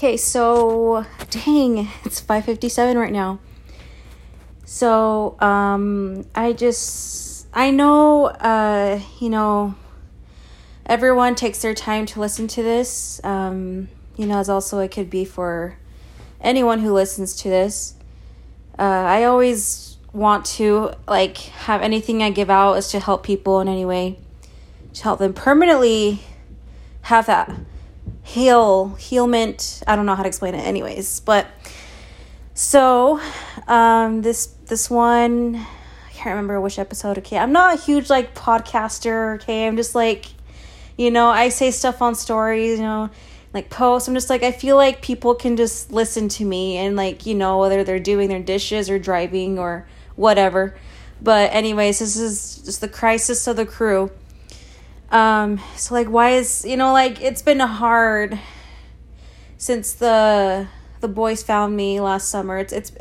Okay, so dang, it's 5:57 right now. So, um I just I know uh you know everyone takes their time to listen to this. Um you know, as also it could be for anyone who listens to this. Uh I always want to like have anything I give out is to help people in any way. To help them permanently have that heal healment i don't know how to explain it anyways but so um this this one i can't remember which episode okay i'm not a huge like podcaster okay i'm just like you know i say stuff on stories you know like posts i'm just like i feel like people can just listen to me and like you know whether they're doing their dishes or driving or whatever. But anyways this is just the crisis of the crew um, so like why is you know like it's been hard since the the boys found me last summer. It's it's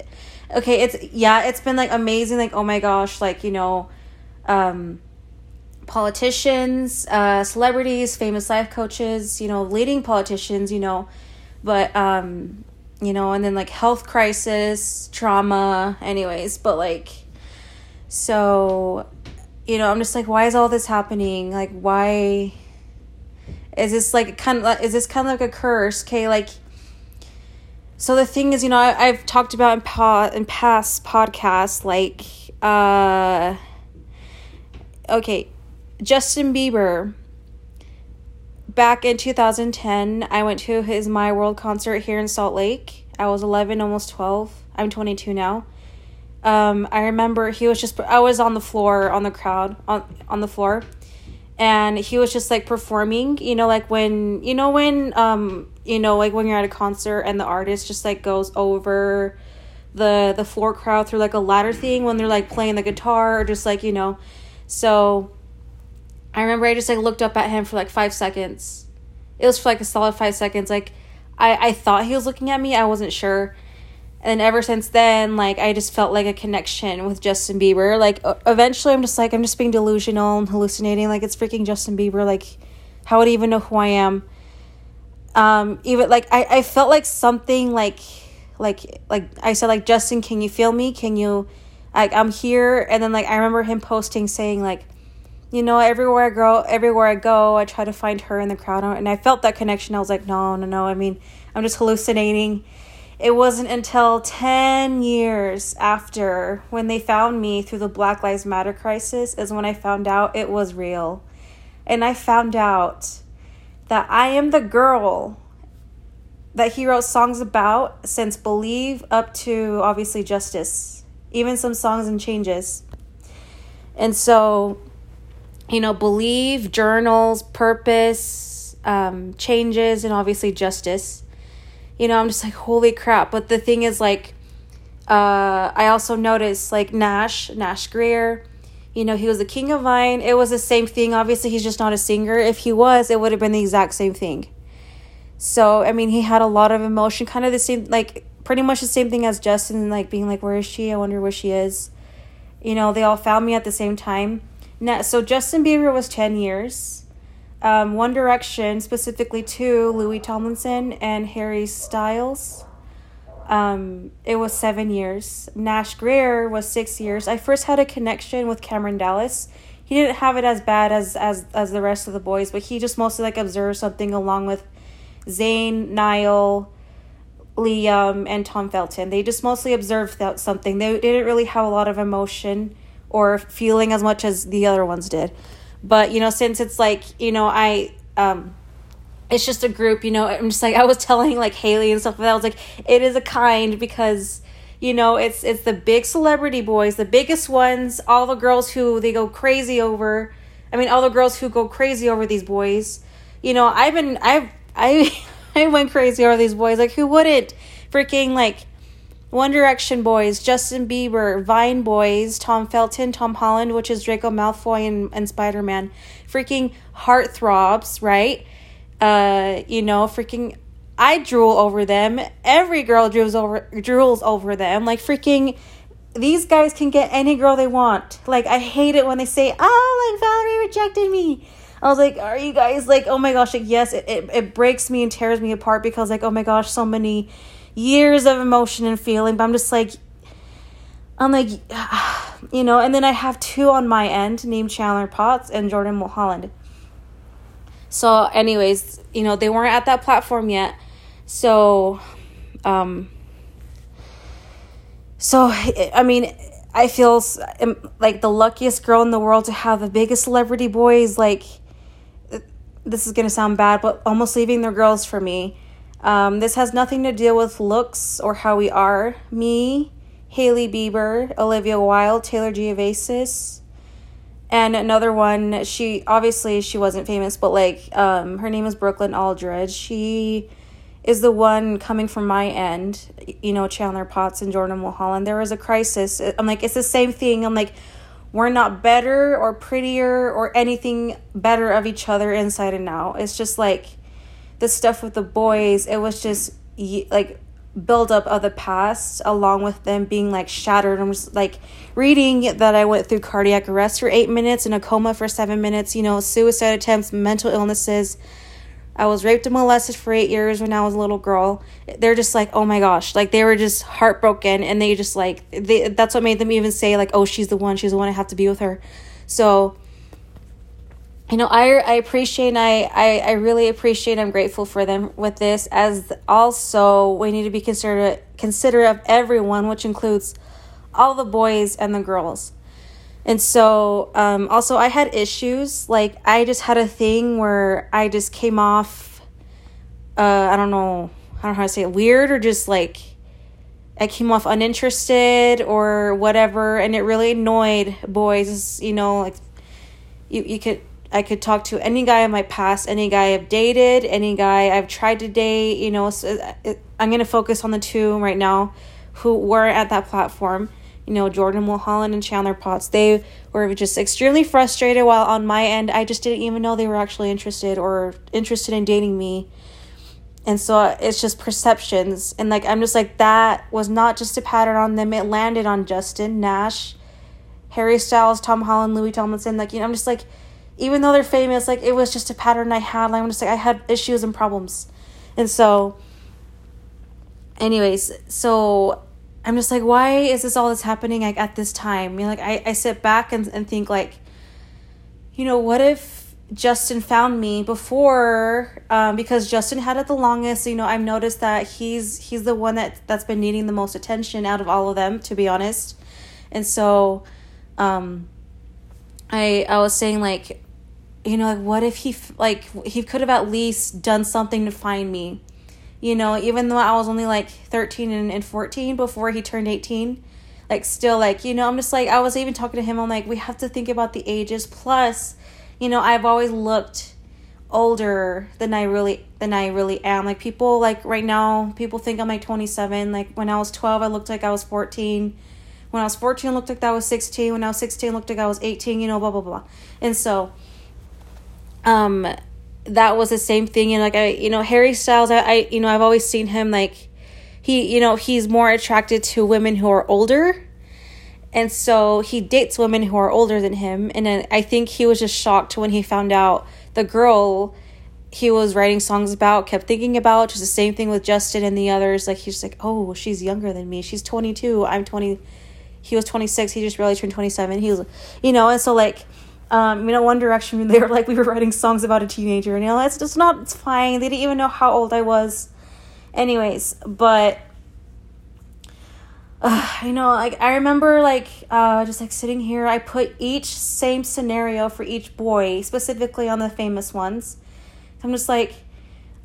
okay, it's yeah, it's been like amazing, like oh my gosh, like, you know, um politicians, uh celebrities, famous life coaches, you know, leading politicians, you know, but um you know, and then like health crisis, trauma, anyways, but like so you know, I'm just like, why is all this happening? Like, why is this like kind of is this kind of like a curse? Okay, like, so the thing is, you know, I, have talked about in pa- in past podcasts, like, uh, okay, Justin Bieber. Back in 2010, I went to his My World concert here in Salt Lake. I was 11, almost 12. I'm 22 now um, I remember he was just I was on the floor on the crowd on on the floor. And he was just like performing you know like when you know when um you know like when you're at a concert and the artist just like goes over the the floor crowd through like a ladder thing when they're like playing the guitar or just like you know. So I remember I just like looked up at him for like 5 seconds. It was for like a solid 5 seconds. Like I I thought he was looking at me. I wasn't sure and ever since then like i just felt like a connection with justin bieber. Like eventually i'm just like i'm just being delusional and hallucinating. Like it's freaking justin bieber. Like how would he even know who i am? Um even like i i felt like something like like like i said like justin can you feel me? Can you like i'm here. And then like i remember him posting saying like you know everywhere i go everywhere i go i try to find her in the crowd. And i felt that connection. I was like no no no. I mean i'm just hallucinating it wasn't until 10 years after when they found me through the Black Lives Matter crisis is when I found out it was real. And I found out that I am the girl that he wrote songs about since Believe up to obviously Justice, even some songs and changes. And so, you know, Believe, Journals, Purpose, um, Changes, and obviously Justice you know, I'm just like, holy crap. But the thing is, like, uh, I also noticed, like, Nash, Nash Grier, you know, he was the king of Vine. It was the same thing. Obviously, he's just not a singer. If he was, it would have been the exact same thing. So, I mean, he had a lot of emotion, kind of the same, like, pretty much the same thing as Justin, like, being like, where is she? I wonder where she is. You know, they all found me at the same time. Now, so Justin Bieber was 10 years um, One Direction, specifically to Louis Tomlinson and Harry Styles. Um, it was seven years. Nash Grier was six years. I first had a connection with Cameron Dallas. He didn't have it as bad as as as the rest of the boys, but he just mostly like observed something along with Zayn, Niall, Liam, and Tom Felton. They just mostly observed that something. They didn't really have a lot of emotion or feeling as much as the other ones did. But, you know, since it's like, you know, I, um, it's just a group, you know, I'm just like, I was telling like Hailey and stuff that. I was like, it is a kind because, you know, it's, it's the big celebrity boys, the biggest ones, all the girls who they go crazy over. I mean, all the girls who go crazy over these boys. You know, I've been, I've, I, I went crazy over these boys. Like, who wouldn't? Freaking, like, one Direction Boys, Justin Bieber, Vine Boys, Tom Felton, Tom Holland, which is Draco Malfoy and, and Spider Man, freaking heartthrobs, right? Uh, you know, freaking I drool over them. Every girl drools over drools over them. Like freaking these guys can get any girl they want. Like I hate it when they say, "Oh, like Valerie rejected me." I was like, are you guys like, oh my gosh, like, yes, it, it, it breaks me and tears me apart because, like, oh my gosh, so many years of emotion and feeling. But I'm just like, I'm like, you know, and then I have two on my end named Chandler Potts and Jordan Mulholland. So, anyways, you know, they weren't at that platform yet. So, um, so I mean, I feel like the luckiest girl in the world to have the biggest celebrity boys. Like, this is gonna sound bad, but almost leaving their girls for me. Um, this has nothing to do with looks or how we are. Me, Hailey Bieber, Olivia Wilde, Taylor Giovanis, and another one. She obviously she wasn't famous, but like um, her name is Brooklyn Aldridge. She is the one coming from my end, you know, Chandler Potts and Jordan Mulholland. There was a crisis. I'm like, it's the same thing. I'm like, we're not better or prettier or anything better of each other inside and out. It's just like the stuff with the boys, it was just like build up of the past along with them being like shattered. I'm just like reading that I went through cardiac arrest for eight minutes and a coma for seven minutes, you know, suicide attempts, mental illnesses I was raped and molested for eight years when I was a little girl. They're just like, oh my gosh, like they were just heartbroken, and they just like they. That's what made them even say like, oh, she's the one, she's the one. I have to be with her. So, you know, I I appreciate, I I I really appreciate. I'm grateful for them with this. As also, we need to be considerate considerate of everyone, which includes all the boys and the girls. And so, um, also, I had issues. Like, I just had a thing where I just came off, uh, I don't know, I don't know how to say it, weird or just like, I came off uninterested or whatever. And it really annoyed boys, you know, like, you, you could, I could talk to any guy in my past, any guy I've dated, any guy I've tried to date, you know. So it, I'm going to focus on the two right now who were at that platform you know, Jordan Mulholland and Chandler Potts, they were just extremely frustrated while on my end, I just didn't even know they were actually interested or interested in dating me. And so it's just perceptions. And like, I'm just like, that was not just a pattern on them. It landed on Justin, Nash, Harry Styles, Tom Holland, Louis Tomlinson. Like, you know, I'm just like, even though they're famous, like, it was just a pattern I had. Like, I'm just like, I had issues and problems. And so, anyways, so I'm just like, why is this all that's happening like at this time? You know, like I, I sit back and, and think like, you know, what if Justin found me before um, because Justin had it the longest. So, You know, I've noticed that he's he's the one that that's been needing the most attention out of all of them, to be honest. And so, um, I I was saying like, you know, like what if he like he could have at least done something to find me you know, even though I was only like 13 and, and 14 before he turned 18, like still like, you know, I'm just like I was even talking to him, I'm like, we have to think about the ages. Plus, you know, I've always looked older than I really than I really am. Like people like right now, people think I'm like 27. Like when I was 12, I looked like I was 14. When I was 14, I looked like I was 16. When I was 16, I looked like I was 18, you know, blah blah blah. And so um that was the same thing. And like i you know harry styles I, I you know i've always seen him like he you know he's more attracted to women who are older. And so he dates women who are older than him. And then i think he was just shocked when he found out the girl he was writing songs about kept thinking about just the same thing with justin and the others. Like he's like oh she's younger than me. She's 22 i'm 20 he was 26 he just really turned 27 he was you know and so like um, you know, One Direction, they were like, we were writing songs about a teenager, and you know, it's just not, it's fine. They didn't even know how old I was. Anyways, but, uh, you know, like, I remember, like, uh, just like sitting here, I put each same scenario for each boy, specifically on the famous ones. I'm just like,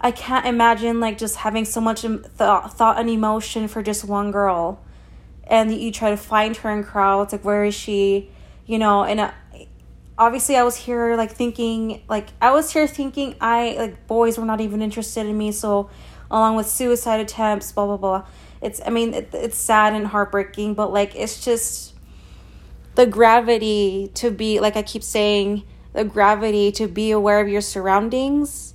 I can't imagine, like, just having so much thought, thought and emotion for just one girl. And you try to find her in crowds, like, where is she? You know, and, uh, obviously I was here like thinking like I was here thinking I like boys were not even interested in me so along with suicide attempts blah blah blah. It's I mean it, it's sad and heartbreaking but like it's just the gravity to be like I keep saying the gravity to be aware of your surroundings.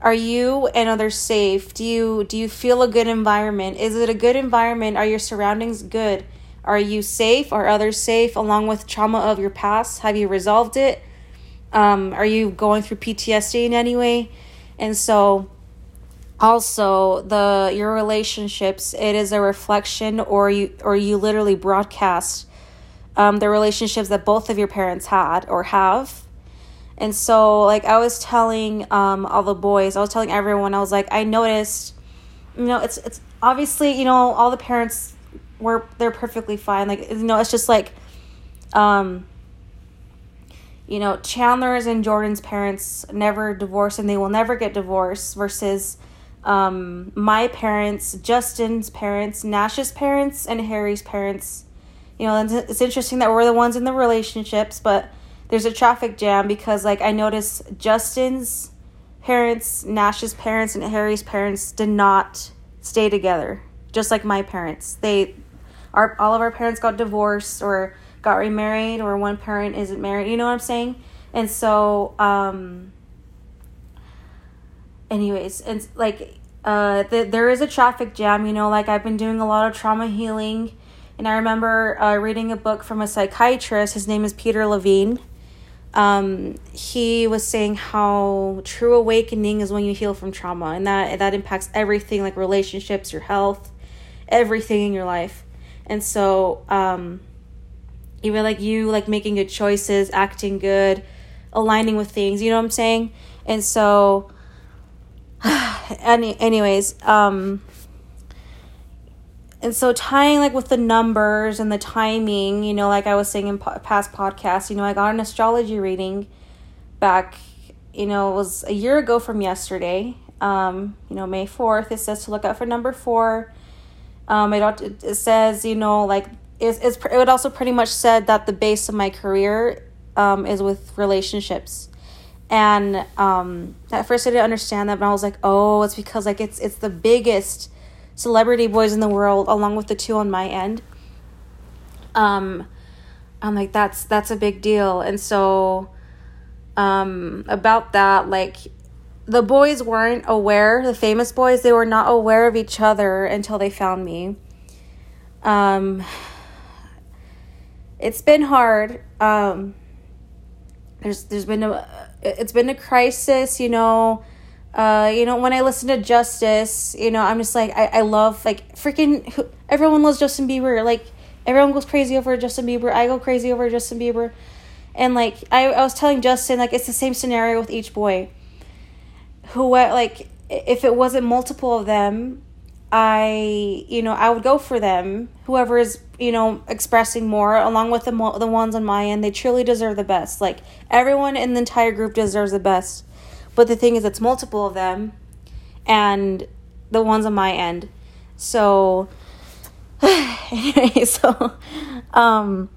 Are you and others safe? Do you do you feel a good environment? Is it a good environment? Are your surroundings good are you safe? Are others safe along with trauma of your past? Have you resolved it? Um, are you going through PTSD in any way? And so also the your relationships it is a reflection or you or you literally broadcast um, the relationships that both of your parents had or have and so like i was telling um, all the boys i was telling everyone i was like i noticed you know it's it's obviously you know all the parents were they're perfectly fine like you know it's just like um you know chandler's and jordan's parents never divorced and they will never get divorced versus um, my parents, Justin's parents, Nash's parents, and Harry's parents. You know, it's interesting that we're the ones in the relationships, but there's a traffic jam because, like, I noticed Justin's parents, Nash's parents, and Harry's parents did not stay together, just like my parents. They, our all of our parents got divorced or got remarried, or one parent isn't married. You know what I'm saying? And so, um, anyways, and like uh, the, there is a traffic jam. You know, like I've been doing a lot of trauma healing, and I remember uh, reading a book from a psychiatrist. His name is Peter Levine. Um, he was saying how true awakening is when you heal from trauma, and that that impacts everything, like relationships, your health, everything in your life. And so, um, even like you, like making good choices, acting good, aligning with things. You know what I'm saying? And so any anyways um and so tying like with the numbers and the timing you know like i was saying in po- past podcasts you know i got an astrology reading back you know it was a year ago from yesterday um you know may 4th it says to look out for number four um it, it says you know like it's, it's it also pretty much said that the base of my career um is with relationships and um, at first I didn't understand that, but I was like, oh, it's because like it's it's the biggest celebrity boys in the world, along with the two on my end. Um, I'm like, that's that's a big deal, and so um, about that, like the boys weren't aware, the famous boys, they were not aware of each other until they found me. Um, it's been hard. Um, there's there's been a it's been a crisis, you know. Uh, you know, when I listen to Justice, you know, I'm just like, I, I love, like, freaking, everyone loves Justin Bieber. Like, everyone goes crazy over Justin Bieber. I go crazy over Justin Bieber. And, like, I, I was telling Justin, like, it's the same scenario with each boy. Who, like, if it wasn't multiple of them, I, you know, I would go for them. Whoever is, you know, expressing more, along with the mo- the ones on my end, they truly deserve the best. Like everyone in the entire group deserves the best. But the thing is, it's multiple of them, and the ones on my end. So, anyway, so, um,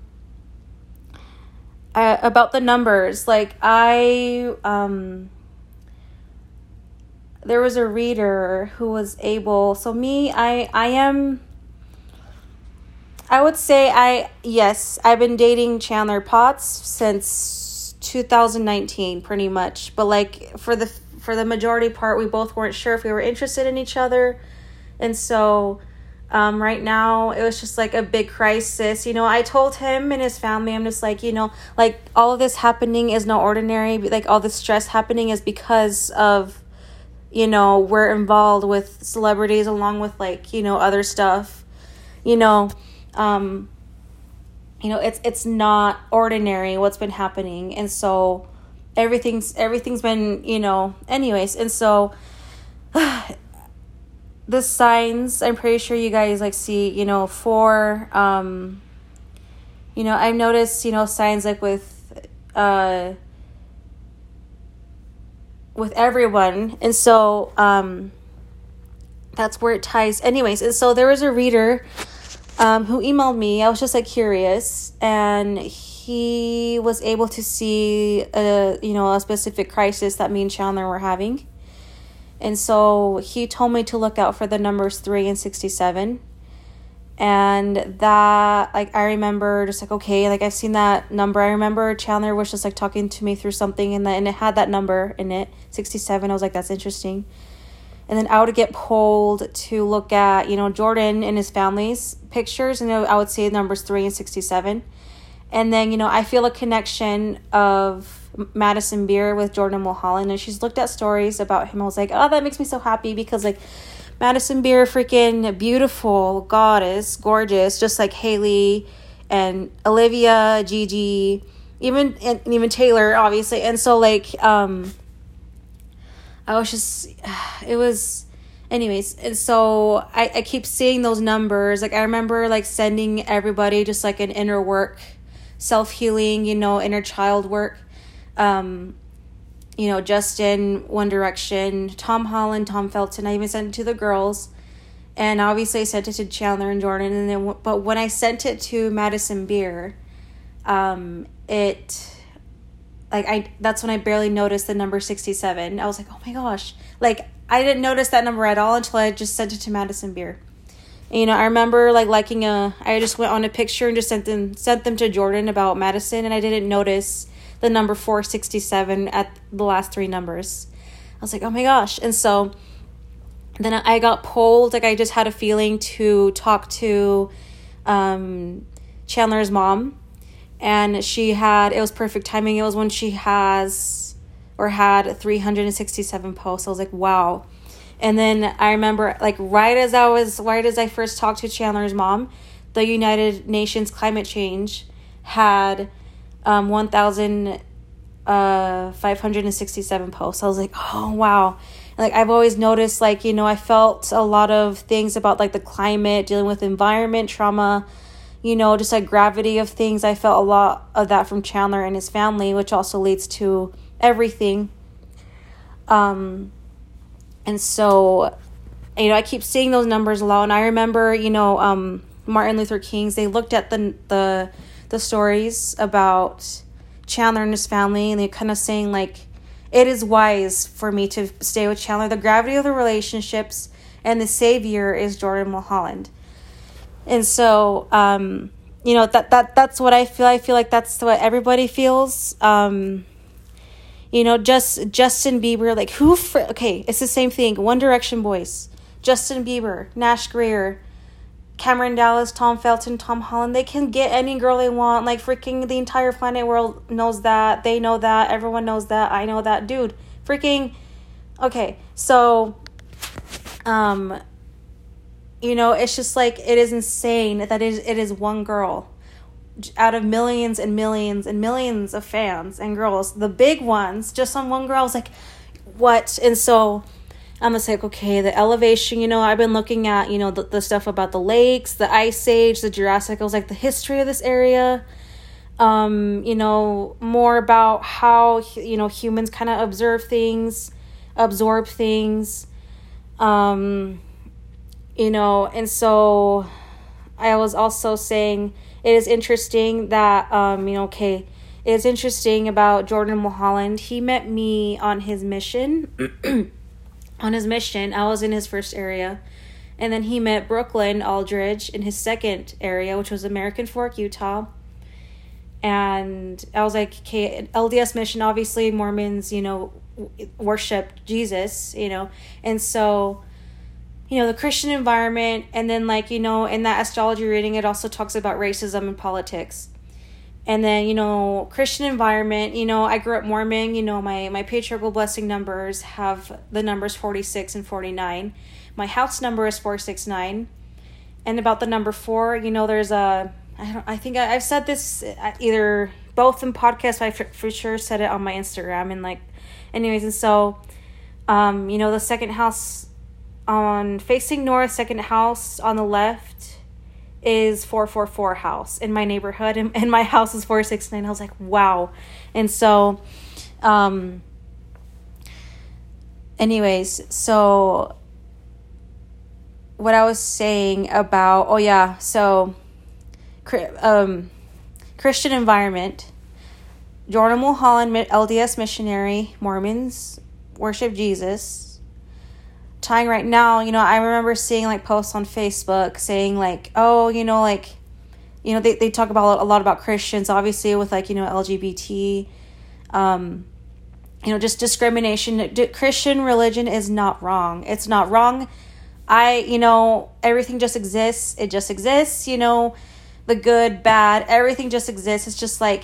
uh, about the numbers, like I, um there was a reader who was able so me i i am i would say i yes i've been dating chandler potts since 2019 pretty much. But like for the for the majority part we both weren't sure if we were interested in each other. And so um, right now it was just like a big crisis. You know i told him and his family i'm just like you know like all of this happening is no ordinary. Like all this stress happening is because of you know, we're involved with celebrities along with like, you know, other stuff. You know, um you know, it's it's not ordinary what's been happening. And so everything's everything's been, you know, anyways. And so the signs, I'm pretty sure you guys like see, you know, for um you know, I've noticed, you know, signs like with uh with everyone. And so um, that's where it ties. Anyways, and so there was a reader um, who emailed me. I was just like curious, and he was able to see a you know a specific crisis that me and Chandler were having. And so he told me to look out for the numbers 3 and 67 and that like i remember just like okay like i've seen that number. I remember chandler was just like talking to me through something and, and it had that number in it 67 i was like that's interesting. And then i would get pulled to look at you know jordan and his family's pictures and i would say numbers 3 and 67 and then you know i feel a connection of Madison Beer with Jordan Mulholland, and she's looked at stories about him. I was like, oh, that makes me so happy because like Madison Beer, freaking beautiful goddess, gorgeous, just like Hailey and Olivia, Gigi, even and even Taylor, obviously. And so like um I was just it was anyways. And so I, I keep seeing those numbers. Like i remember like sending everybody just like an inner work self-healing you know inner child work. Um you know justin one direction tom holland tom felton i even sent it to the girls and obviously i sent it to chandler and jordan and then but when i sent it to madison beer um it like i that's when i barely noticed the number 67 i was like oh my gosh like I didn't notice that number at all until I just sent it to Madison Beer. And, you know, I remember like liking a. I just went on a picture and just sent them sent them to Jordan about Madison, and I didn't notice the number four sixty seven at the last three numbers. I was like, oh my gosh! And so then I got pulled. Like I just had a feeling to talk to um, Chandler's mom, and she had. It was perfect timing. It was when she has or had 367 posts. I was like, wow. And then I remember, like, right as I was, right as I first talked to Chandler's mom, the United Nations climate change had um, 1,567 uh, posts. I was like, oh, wow. like, I've always noticed, like, you know, I felt a lot of things about, like, the climate, dealing with environment, trauma, you know, just like gravity of things. I felt a lot of that from Chandler and his family, which also leads to everything. Um, and so, you know, I keep seeing those numbers a lot. And I remember, you know, um, Martin Luther King's, they looked at the, the, the stories about Chandler and his family, and they're kind of saying, like, it is wise for me to stay with Chandler. The gravity of the relationships and the savior is Jordan Mulholland. And so, um, you know, that, that, that's what I feel. I feel like that's what everybody feels. Um, you know, just Justin Bieber, like who? Fr- okay, it's the same thing. One Direction boys, Justin Bieber, Nash Grier, Cameron Dallas, Tom Felton, Tom Holland. They can get any girl they want. Like freaking the entire planet world knows that. They know that. Everyone knows that. I know that, dude. Freaking. Okay, so, um, you know, it's just like it is insane that it is, it is one girl out of millions and millions and millions of fans and girls, the big ones, just on one girl, I was like, what? And so I'm just like, okay, the elevation, you know, I've been looking at, you know, the, the stuff about the lakes, the ice age, the Jurassic. I was like, the history of this area, um, you know, more about how, you know, humans kind of observe things, absorb things, um, you know, and so I was also saying, it is interesting that um, you know, okay, it is interesting about Jordan Mulholland. He met me on his mission. on his mission, I was in his first area. And then he met Brooklyn Aldridge in his second area, which was American Fork, Utah. And I was like, okay, LDS mission, obviously, Mormons, you know, worship Jesus, you know. And so you know the christian environment and then like you know in that astrology reading it also talks about racism and politics and then you know christian environment you know i grew up mormon you know my my patriarchal blessing numbers have the numbers 46 and 49 my house number is 469 and about the number four you know there's a i don't i think I, have said this uh, either both in podcasts i for, for sure said it on my instagram and like anyways and so um you know the second house on facing north, second house on the left is 444 house. In my neighborhood and, and my house is 469 i was like wow. And so um anyways so what i was saying about oh yeah so um christian environment. Jordan mulholland lds missionary mormons worship jesus tying right now, you know, I remember seeing like posts on Facebook saying like, oh, you know, like, you know, they, they talk about a lot about Christians, obviously with like, you know, LGBT, um, you know, just discrimination. Christian religion is not wrong. It's not wrong. I, you know, everything just exists. It just exists, you know, the good, bad, everything just exists. It's just like,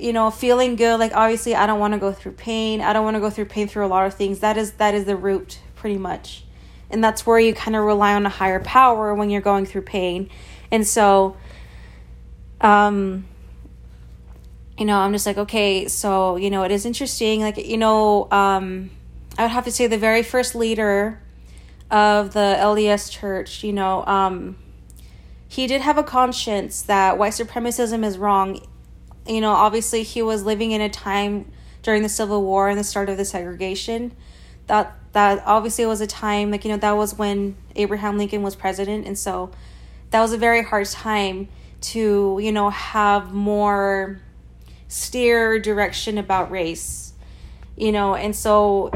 you know feeling good like obviously i don't want to go through pain. I don't want to go through pain through a lot of things. That is that is the root pretty much. And that's where you kind of rely on a higher power when you're going through pain. And so um you know i'm just like okay so you know it is interesting. Like you know um i would have to say the very first leader of the lds church you know um he did have a conscience that white supremacism is wrong you know, obviously he was living in a time during the Civil War and the start of the segregation. That that obviously was a time like you know that was when Abraham Lincoln was president, and so that was a very hard time to you know have more steer direction about race, you know, and so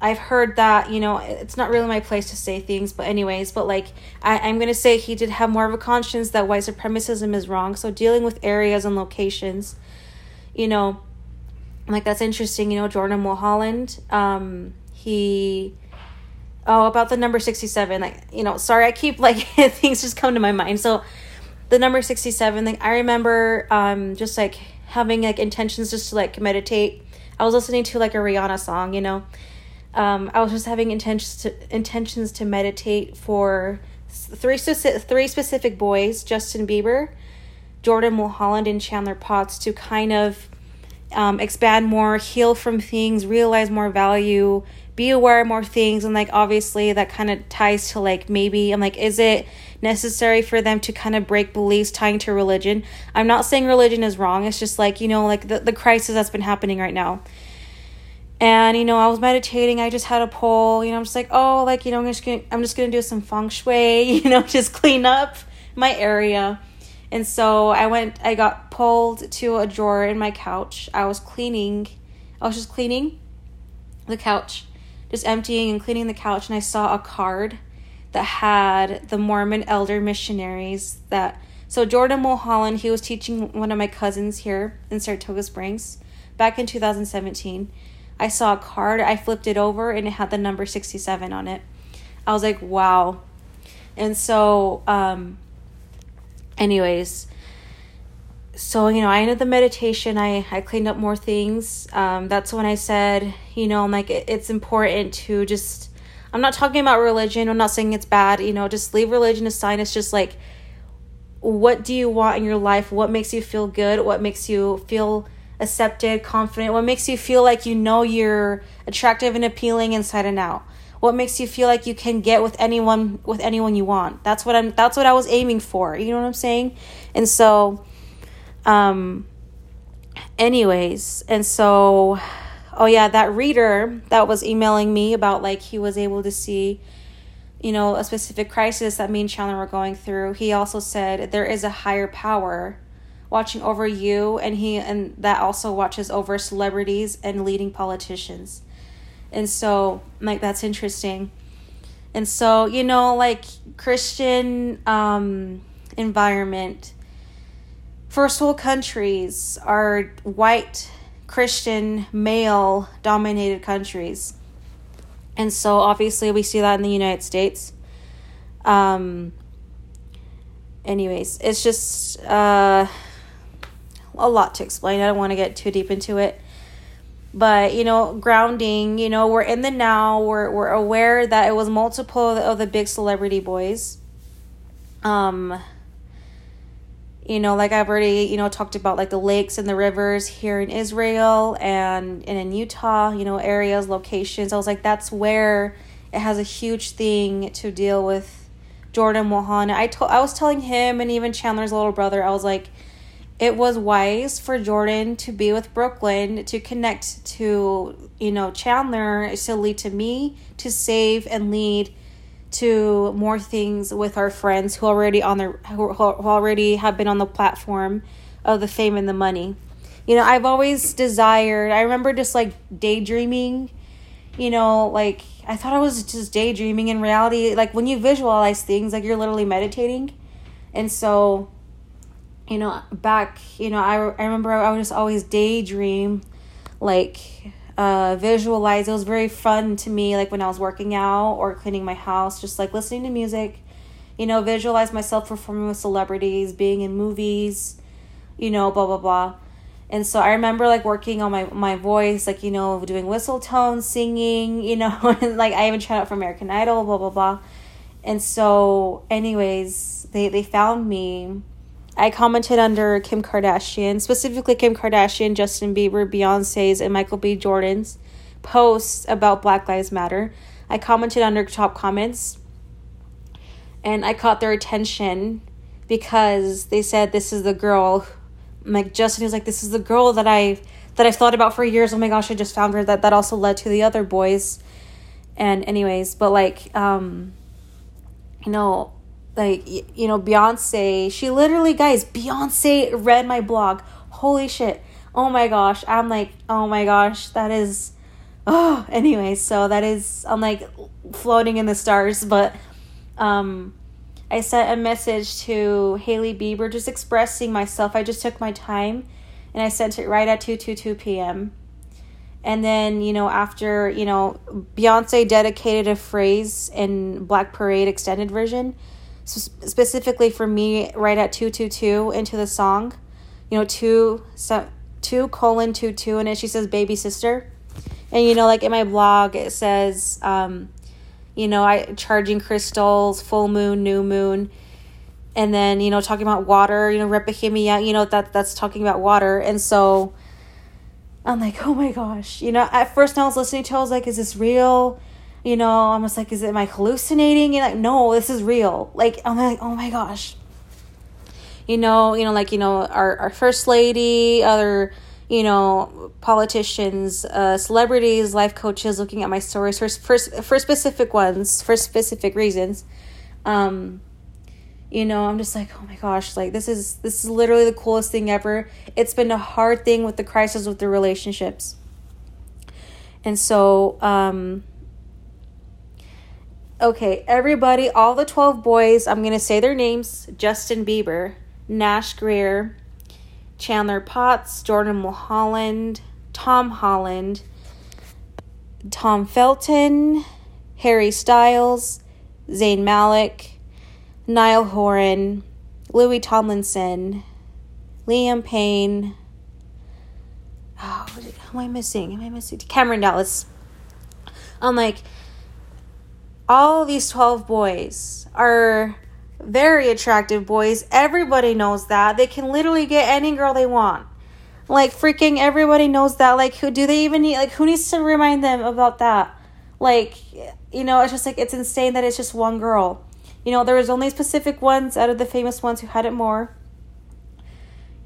I've heard that, you know, it's not really my place to say things, but anyways, but like I, I'm gonna say he did have more of a conscience that white supremacism is wrong. So dealing with areas and locations, you know, like that's interesting, you know, Jordan Mulholland, um, he oh about the number 67, like, you know, sorry, I keep like things just come to my mind. So the number 67, like I remember um just like having like intentions just to like meditate. I was listening to like a Rihanna song, you know um, I was just having intentions to intentions to meditate for three three specific boys: Justin Bieber, Jordan Mulholland, and Chandler Potts, to kind of um, expand more, heal from things, realize more value, be aware of more things, and like obviously that kind of ties to like maybe I'm like, is it necessary for them to kind of break beliefs tying to religion? I'm not saying religion is wrong. It's just like you know like the the crisis that's been happening right now and you know i was meditating. I just had a poll you know i'm just like oh like you know i'm just gonna i'm just gonna do some feng shui you know just clean up my area. And so i went i got pulled to a drawer in my couch. I was cleaning i was just cleaning the couch just emptying and cleaning the couch. And i saw a card that had the mormon elder missionaries that so jordan mulholland he was teaching one of my cousins here in saratoga springs back in 2017 I saw a card, I flipped it over, and it had the number 67 on it. I was like, wow. And so, um, anyways, so, you know, I ended the meditation. I, I cleaned up more things. Um, that's when I said, you know, I'm like, it, it's important to just, I'm not talking about religion. I'm not saying it's bad, you know, just leave religion aside. It's just like, what do you want in your life? What makes you feel good? What makes you feel accepted, confident? What makes you feel like you know you're attractive and appealing inside and out? What makes you feel like you can get with anyone with anyone you want? That's what I'm that's what I was aiming for. You know what I'm saying? And so um anyways, and so oh yeah, that reader that was emailing me about like he was able to see you know a specific crisis that me and Chandler were going through. He also said there is a higher power watching over you and he and that also watches over celebrities and leading politicians. And so like that's interesting. And so you know like christian um environment. First world countries are white christian male dominated countries. And so obviously we see that in the united states. Um anyways it's just uh a lot to explain. I don't want to get too deep into it. But, you know, grounding, you know, we're in the now. We're we're aware that it was multiple of the big celebrity boys. Um you know, like I've already, you know, talked about like the lakes and the rivers here in Israel and, and in Utah, you know, areas, locations. I was like, that's where it has a huge thing to deal with Jordan Mohan. I told I was telling him and even Chandler's little brother, I was like, it was wise for Jordan to be with Brooklyn to connect to, you know, Chandler to lead to me to save and lead to more things with our friends who already on the who, who already have been on the platform of the fame and the money. You know, I've always desired. I remember just like daydreaming, you know, like I thought I was just daydreaming in reality like when you visualize things like you're literally meditating. And so you know, back, you know, I, I remember I was just always daydream, like, uh, visualize. It was very fun to me, like when I was working out or cleaning my house, just like listening to music, you know, visualize myself performing with celebrities, being in movies, you know, blah, blah, blah. And so I remember like working on my my voice, like you know, doing whistle tones, singing, you know, and like I even tried out for American Idol, blah blah blah. And so, anyways, they they found me. I commented under Kim Kardashian, specifically Kim Kardashian, Justin Bieber, Beyonce's, and Michael B. Jordan's posts about Black Lives Matter. I commented under top comments and I caught their attention because they said this is the girl like Justin was like this is the girl that I that I've thought about for years. Oh my gosh, I just found her. That that also led to the other boys. And anyways, but like um you know, like you know Beyonce, she literally guys, Beyonce read my blog. Holy shit. Oh my gosh. I'm like, "Oh my gosh, that is oh, anyway, so that is I'm like floating in the stars, but um I sent a message to hailey Bieber just expressing myself. I just took my time and I sent it right at 2:22 p.m. And then, you know, after, you know, Beyonce dedicated a phrase in Black Parade extended version so specifically for me right at 222 into the song. You know, 2 so, 2 colon 22 and it she says baby sister. And you know, like in my blog it says um you know, I charging crystals, full moon, new moon, and then you know talking about water. You know, repahimia. You know that that's talking about water, and so I'm like, oh my gosh. You know, at first I was listening to, it, I was like, is this real? You know, I'm just like, is it am I hallucinating? And like, no, this is real. Like, I'm like, oh my gosh. You know, you know, like you know, our our first lady, other you know, politicians, uh, celebrities, life coaches looking at my stories for, for, for specific ones, for specific reasons. Um, you know, I'm just like, oh my gosh, like this is this is literally the coolest thing ever. It's been a hard thing with the crisis with the relationships. And so, um, okay, everybody, all the 12 boys, I'm going to say their names Justin Bieber, Nash Grier, Chandler Potts, Jordan Mulholland, Tom Holland, Tom Felton, Harry Styles, Zayn Malik, Niall Horan, Louis Tomlinson, Liam Payne. Oh, who am I missing? Am I missing? Cameron Dallas. I'm like, all these 12 boys are very attractive boys. Everybody knows that. They can literally get any girl they want. Like freaking everybody knows that. Like who do they even need like who needs to remind them about that? Like you know, it's just like it's insane that it's just one girl. You know, there was only specific ones out of the famous ones who had it more.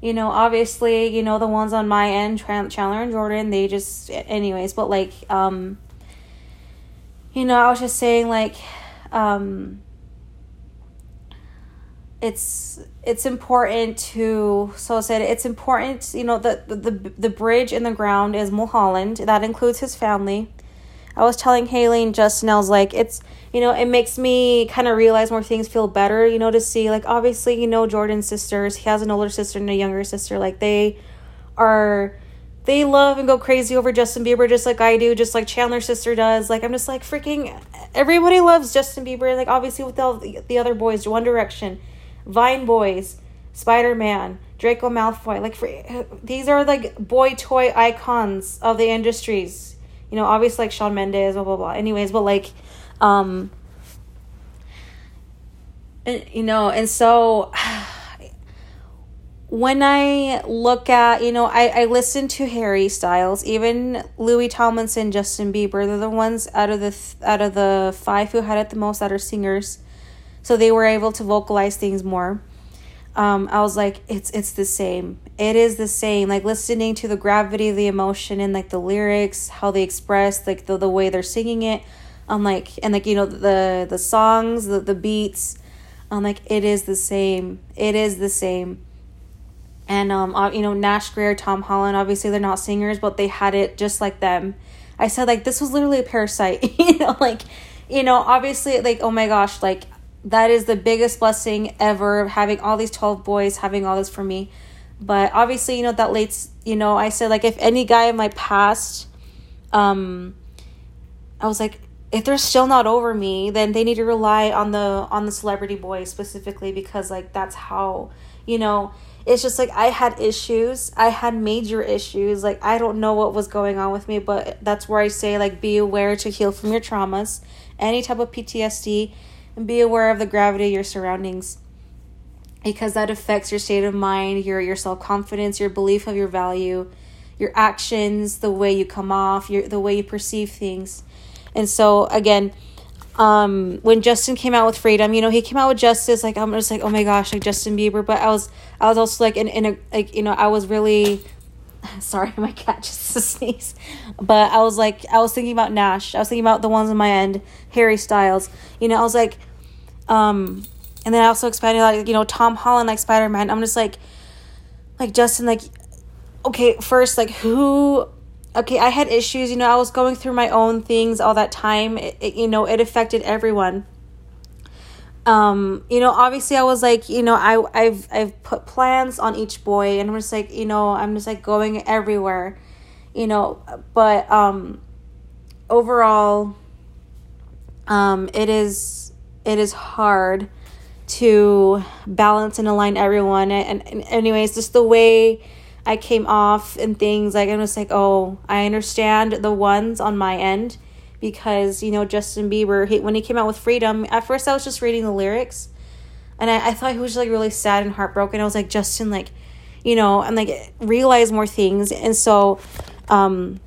You know, obviously, you know the ones on my end, Chandler and Jordan, they just anyways, but like um you know, I was just saying like um it's it's important to so I said it's important you know the, the the bridge in the ground is Mulholland that includes his family. I was telling Hailey and Justin I was like it's you know it makes me kind of realize more things feel better you know to see like obviously you know Jordan's sisters he has an older sister and a younger sister like they are they love and go crazy over Justin Bieber just like I do, just like Chandler's sister does. Like I'm just like freaking everybody loves Justin Bieber. Like obviously with all the other boys, One Direction, Vine Boys, Spider Man, Draco Malfoy. Like for, these are like boy toy icons of the industries. You know, obviously like Shawn Mendes, blah blah blah. Anyways, but like, um, and, you know, and so when I look at, you know, I, I listen to Harry Styles, even Louis Tomlinson, Justin Bieber. They're the ones out of the out of the five who had it the most that are singers. So they were able to vocalize things more. Um, i was like it's it's the same. It is the same. Like listening to the gravity of the emotion and like the lyrics how they express like the, the way they're singing it. I'm like and like you know the the songs the, the beats. I'm like it is the same. It is the same and um uh, you know nash grier tom holland obviously they're not singers but they had it just like them. I said like this was literally a parasite you know like you know obviously like oh my gosh like that is the biggest blessing ever having all these 12 boys having all this for me. But obviously you know that late you know i said like if any guy in my past um i was like if they're still not over me then they need to rely on the on the celebrity boys specifically because like that's how you know it's just like I had issues. I had major issues. Like I don't know what was going on with me, but that's where I say like be aware to heal from your traumas, any type of PTSD, and be aware of the gravity of your surroundings. Because that affects your state of mind, your your self-confidence, your belief of your value, your actions, the way you come off, your the way you perceive things. And so again, um when Justin came out with Freedom, you know, he came out with Justice like I'm just like, "Oh my gosh, like Justin Bieber," but I was I was also like in in a like, you know, I was really sorry, my cat just sneezed. But I was like I was thinking about Nash. I was thinking about the ones on my end, Harry Styles. You know, I was like um and then I also expanded like, you know, Tom Holland like Spider-Man. I'm just like like Justin like okay, first like who okay, I had issues, you know, I was going through my own things all that time. It, it, you know, it affected everyone. Um, you know, obviously I was like, you know, I I've I've put plans on each boy and I'm just like, you know, I'm just like going everywhere. You know, but um overall um it is it is hard to balance and align everyone and, and anyways just the way I came off and things like I'm just like, oh, I understand the ones on my end because you know Justin Bieber he, when he came out with Freedom. At first, I was just reading the lyrics, and I, I thought he was like really sad and heartbroken. I was like, Justin, like, you know, and like realize more things, and so, um,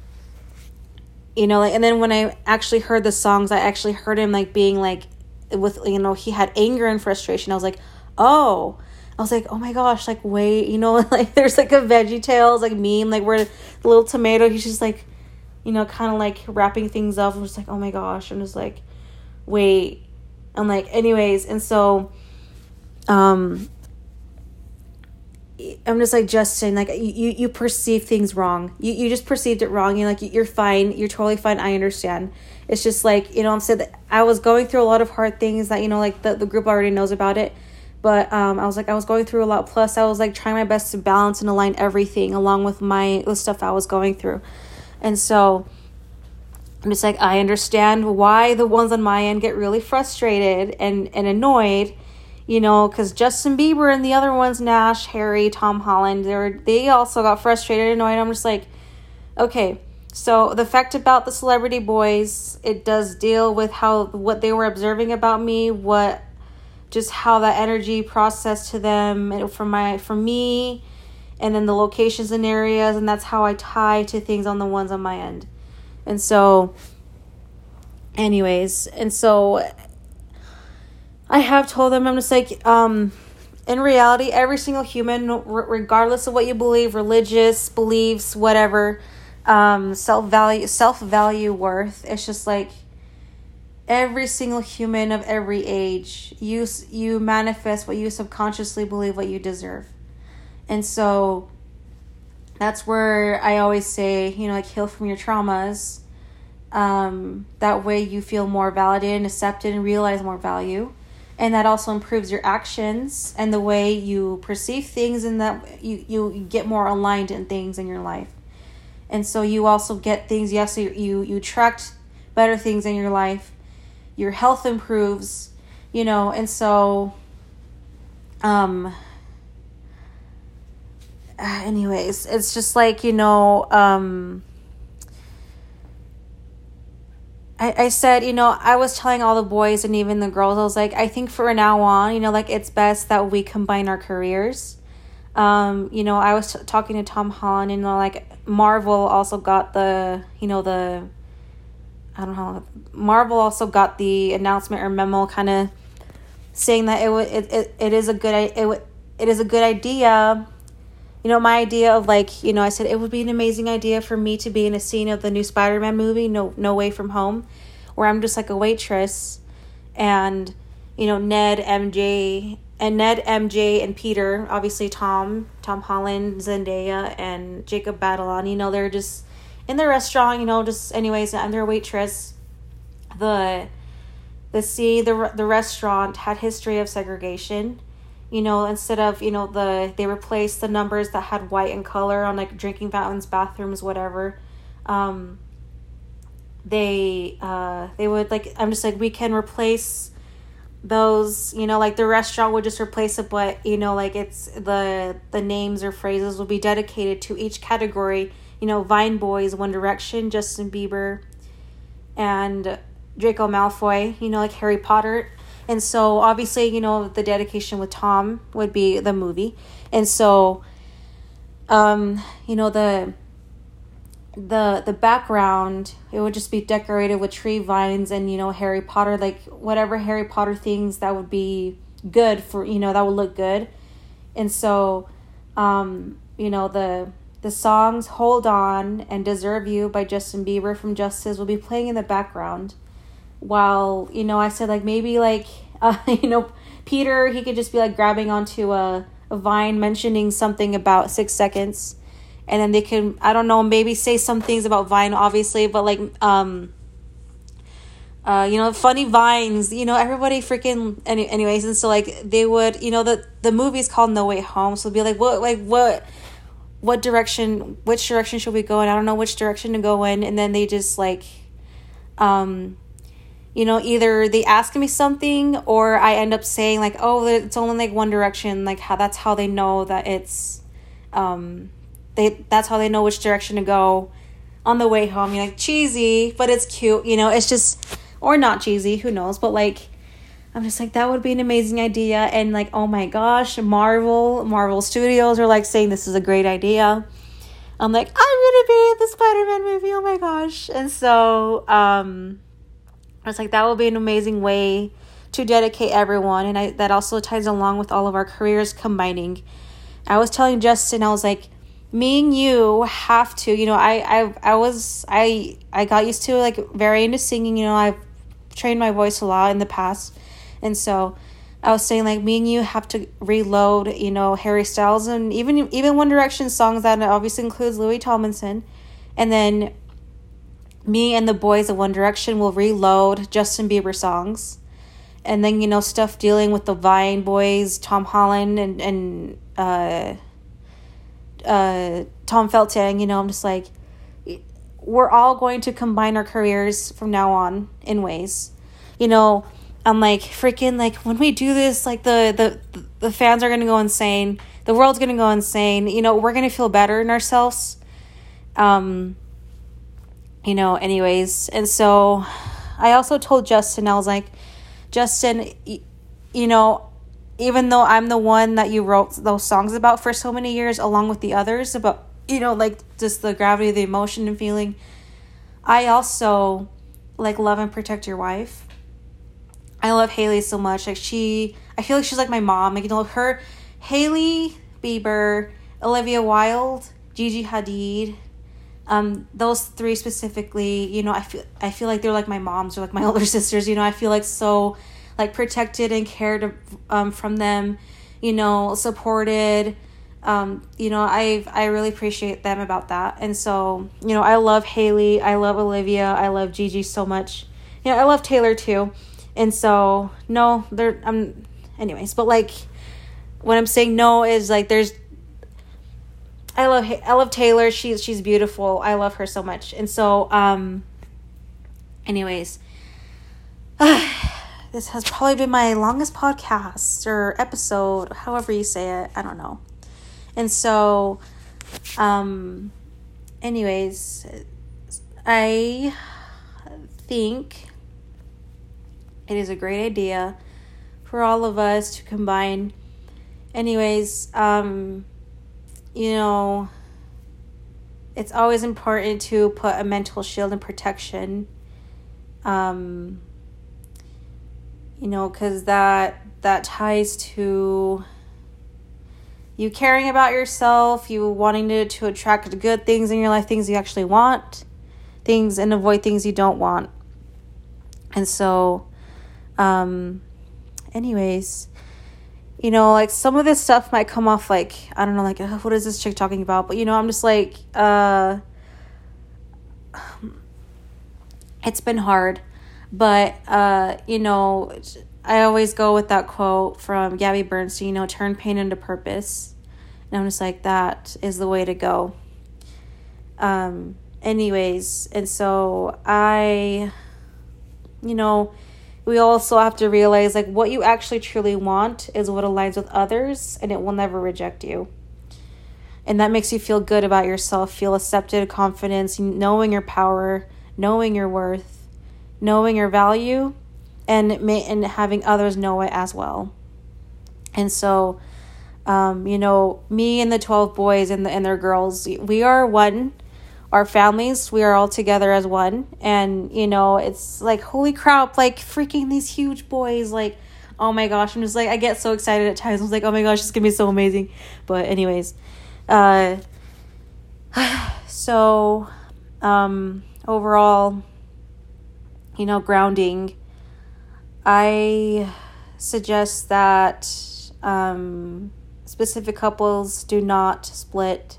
you know, like, and then when I actually heard the songs, I actually heard him like being like with you know he had anger and frustration. I was like, oh I was like, oh my gosh, like wait, you know, like there's like a Veggie Tales like meme, like where the little tomato, he's just like, you know, kind of like wrapping things up. I'm just like, oh my gosh, I'm just like, wait, I'm like, anyways, and so, um, I'm just like Justin, like you you perceive things wrong. You you just perceived it wrong. You're like you're fine. You're totally fine. I understand. It's just like you know I'm saying that I was going through a lot of hard things that you know like the the group already knows about it but um, I was like I was going through a lot. Plus, I was like trying my best to balance and align everything along with my the stuff I was going through, and so I'm just like I understand why the ones on my end get really frustrated and and annoyed, you know, because Justin Bieber and the other ones, Nash, Harry, Tom Holland, they were they also got frustrated, and annoyed. I'm just like, okay. So the fact about the celebrity boys, it does deal with how what they were observing about me, what just how that energy processed to them and from my from me and then the locations and areas and that's how I tie to things on the ones on my end. And so anyways, and so I have told them I'm just like um in reality every single human regardless of what you believe, religious beliefs, whatever, um self-value self-value worth, it's just like every single human of every age you you manifest what you subconsciously believe what you deserve. And so that's where i always say you know like heal from your traumas. Um, that way you feel more validated and accepted and realize more value. And that also improves your actions and the way you perceive things and that you, you get more aligned in things in your life. And so you also get things yes you you, you attract better things in your life your health improves, you know, and so um anyways, it's just like, you know, um I, I said, you know, I was telling all the boys and even the girls, I was like, I think for now on, you know, like it's best that we combine our careers. Um, you know, I was t- talking to Tom Holland, and you know, like Marvel also got the, you know, the I don't know. Marvel also got the announcement or memo, kind of saying that it it, it, it is a good it it is a good idea. You know, my idea of like you know, I said it would be an amazing idea for me to be in a scene of the new Spider Man movie, No No Way from Home, where I'm just like a waitress, and you know Ned MJ and Ned MJ and Peter, obviously Tom Tom Holland, Zendaya, and Jacob Batalon. You know, they're just in the restaurant, you know, just anyways, I'm their waitress. The the see the the restaurant had history of segregation. You know, instead of you know the they replaced the numbers that had white and color on like drinking fountains, bathrooms, whatever. Um, they uh they would like I'm just like we can replace those you know like the restaurant would just replace it but you know like it's the the names or phrases will be dedicated to each category you know vine boys one direction justin bieber and draco malfoy you know like harry potter. And so obviously you know the dedication with tom would be the movie. And so um you know the the the background it would just be decorated with tree vines and you know Harry Potter like whatever Harry Potter things that would be good for you know that would look good. And so um you know the the songs Hold On and Deserve You by Justin Bieber from Justice will be playing in the background. While you know I said like maybe like uh, you know Peter he could just be like grabbing onto a, a vine mentioning something about 6 seconds. And then they can I don't know maybe say some things about Vine obviously, but like um uh, you know, funny vines, you know, everybody freaking any, anyways, and so like they would, you know, the the movie's called No Way Home, so be like, what like what what direction which direction should we go in? I don't know which direction to go in, and then they just like um you know, either they ask me something or I end up saying like, oh, it's only like one direction, like how that's how they know that it's um they that's how they know which direction to go on the way home. You're like cheesy, but it's cute, you know, it's just or not cheesy, who knows, but like I'm just like that would be an amazing idea and like oh my gosh, Marvel, Marvel Studios are like saying this is a great idea. I'm like I'm to be in the Spider-Man movie. Oh my gosh. And so um I was like that would be an amazing way to dedicate everyone and I that also ties along with all of our careers combining. I was telling Justin I was like me and you have to you know I, I i was i i got used to like very into singing you know i've trained my voice a lot in the past and so i was saying like me and you have to reload you know harry styles and even even one direction songs that obviously includes louis tomlinson and then me and the boys of one direction will reload justin bieber songs and then you know stuff dealing with the vine boys tom holland and and uh uh, Tom Felton, you know, I'm just like, we're all going to combine our careers from now on in ways. You know, I'm like freaking like when we do this, like the the the fans are gonna go insane. The world's gonna go insane. You know, we're gonna feel better in ourselves. Um, you know, anyways, and so I also told Justin, I was like, Justin, you know, even though I'm the one that you wrote those songs about for so many years, along with the others, about, you know, like just the gravity of the emotion and feeling, I also like love and protect your wife. I love Hailey so much. Like, she, I feel like she's like my mom. Like, you know, her, Hailey Bieber, Olivia Wilde, Gigi Hadid, um, those three specifically, you know, I feel, I feel like they're like my moms or like my older sisters, you know, I feel like so like protected and cared um, from them, you know, supported. Um, you know, I I really appreciate them about that. And so, you know, I love Hailey, I love Olivia, I love Gigi so much. You know, I love Taylor too. And so, no, there I'm anyways, but like what I'm saying no is like there's I love I love Taylor. She's she's beautiful. I love her so much. And so um anyways, this has probably been my longest podcast or episode, however you say it. I don't know. And so, um, anyways, I think it is a great idea for all of us to combine. Anyways, um, you know, it's always important to put a mental shield and protection. Um, you know because that that ties to you caring about yourself you wanting to, to attract good things in your life things you actually want things and avoid things you don't want and so um anyways you know like some of this stuff might come off like i don't know like what is this chick talking about but you know i'm just like uh it's been hard but, uh, you know, I always go with that quote from Gabby Bernstein, you know, turn pain into purpose. And I'm just like, that is the way to go. Um, anyways, and so I, you know, we also have to realize like what you actually truly want is what aligns with others and it will never reject you. And that makes you feel good about yourself feel accepted confidence knowing your power knowing your worth knowing your value and may, and having others know it as well. And so um, you know me and the 12 boys and, the, and their girls we are one our families we are all together as one. And you know it's like holy crap like freaking these huge boys like oh my gosh. I'm just like i get so excited at times. I was like oh my gosh it's gonna be so amazing. But anyways uh so um overall you know grounding i suggest that um specific couples do not split.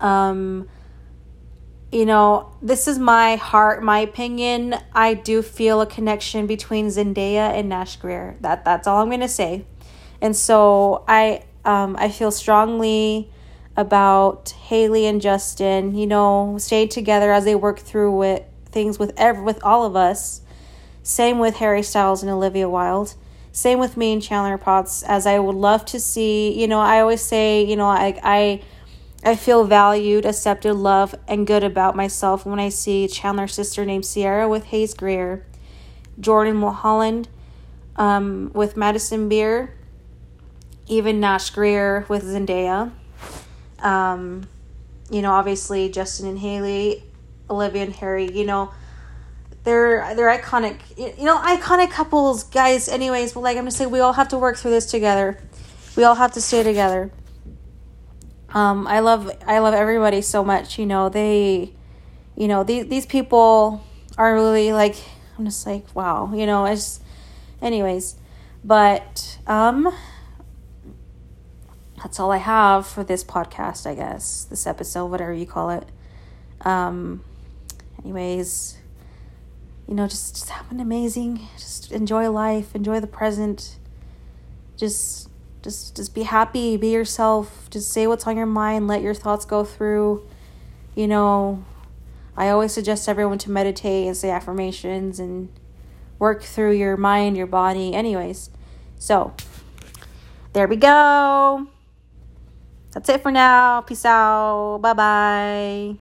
Um you know, this is my heart, my opinion. I do feel a connection between Zendaya and Nash Grier. That that's all I'm gonna say. And so I um I feel strongly about Hailey and Justin, you know, stay together as they work through with things with every with all of us. Same with Harry Styles and Olivia Wilde. Same with me and Chandler Potts, as I would love to see, you know, I always say, you know, I I I feel valued, accepted, loved, and good about myself when I see Chandler's sister named Sierra with Hayes Grier, Jordan Mulholland um, with Madison Beer, even Nash Grier with Zendaya. Um, you know, obviously Justin and Hailey, Olivia and Harry. You know, they're they're iconic. You know, iconic couples, guys. Anyways, but like I'm gonna say, we all have to work through this together. We all have to stay together um, I love I love everybody so much. You know, they, you know, these these people are really like I'm just like wow. You know, it's anyways, but um, that's all I have for this podcast. I guess this episode, whatever you call it. Um, anyways, you know, just just have an amazing, just enjoy life, enjoy the present. Just just just be happy, be yourself, just say what's on your mind, let your thoughts go through. You know, I always suggest everyone to meditate and say affirmations and work through your mind, your body, anyways. So, there we go. That's it for now. Peace out. Bye bye.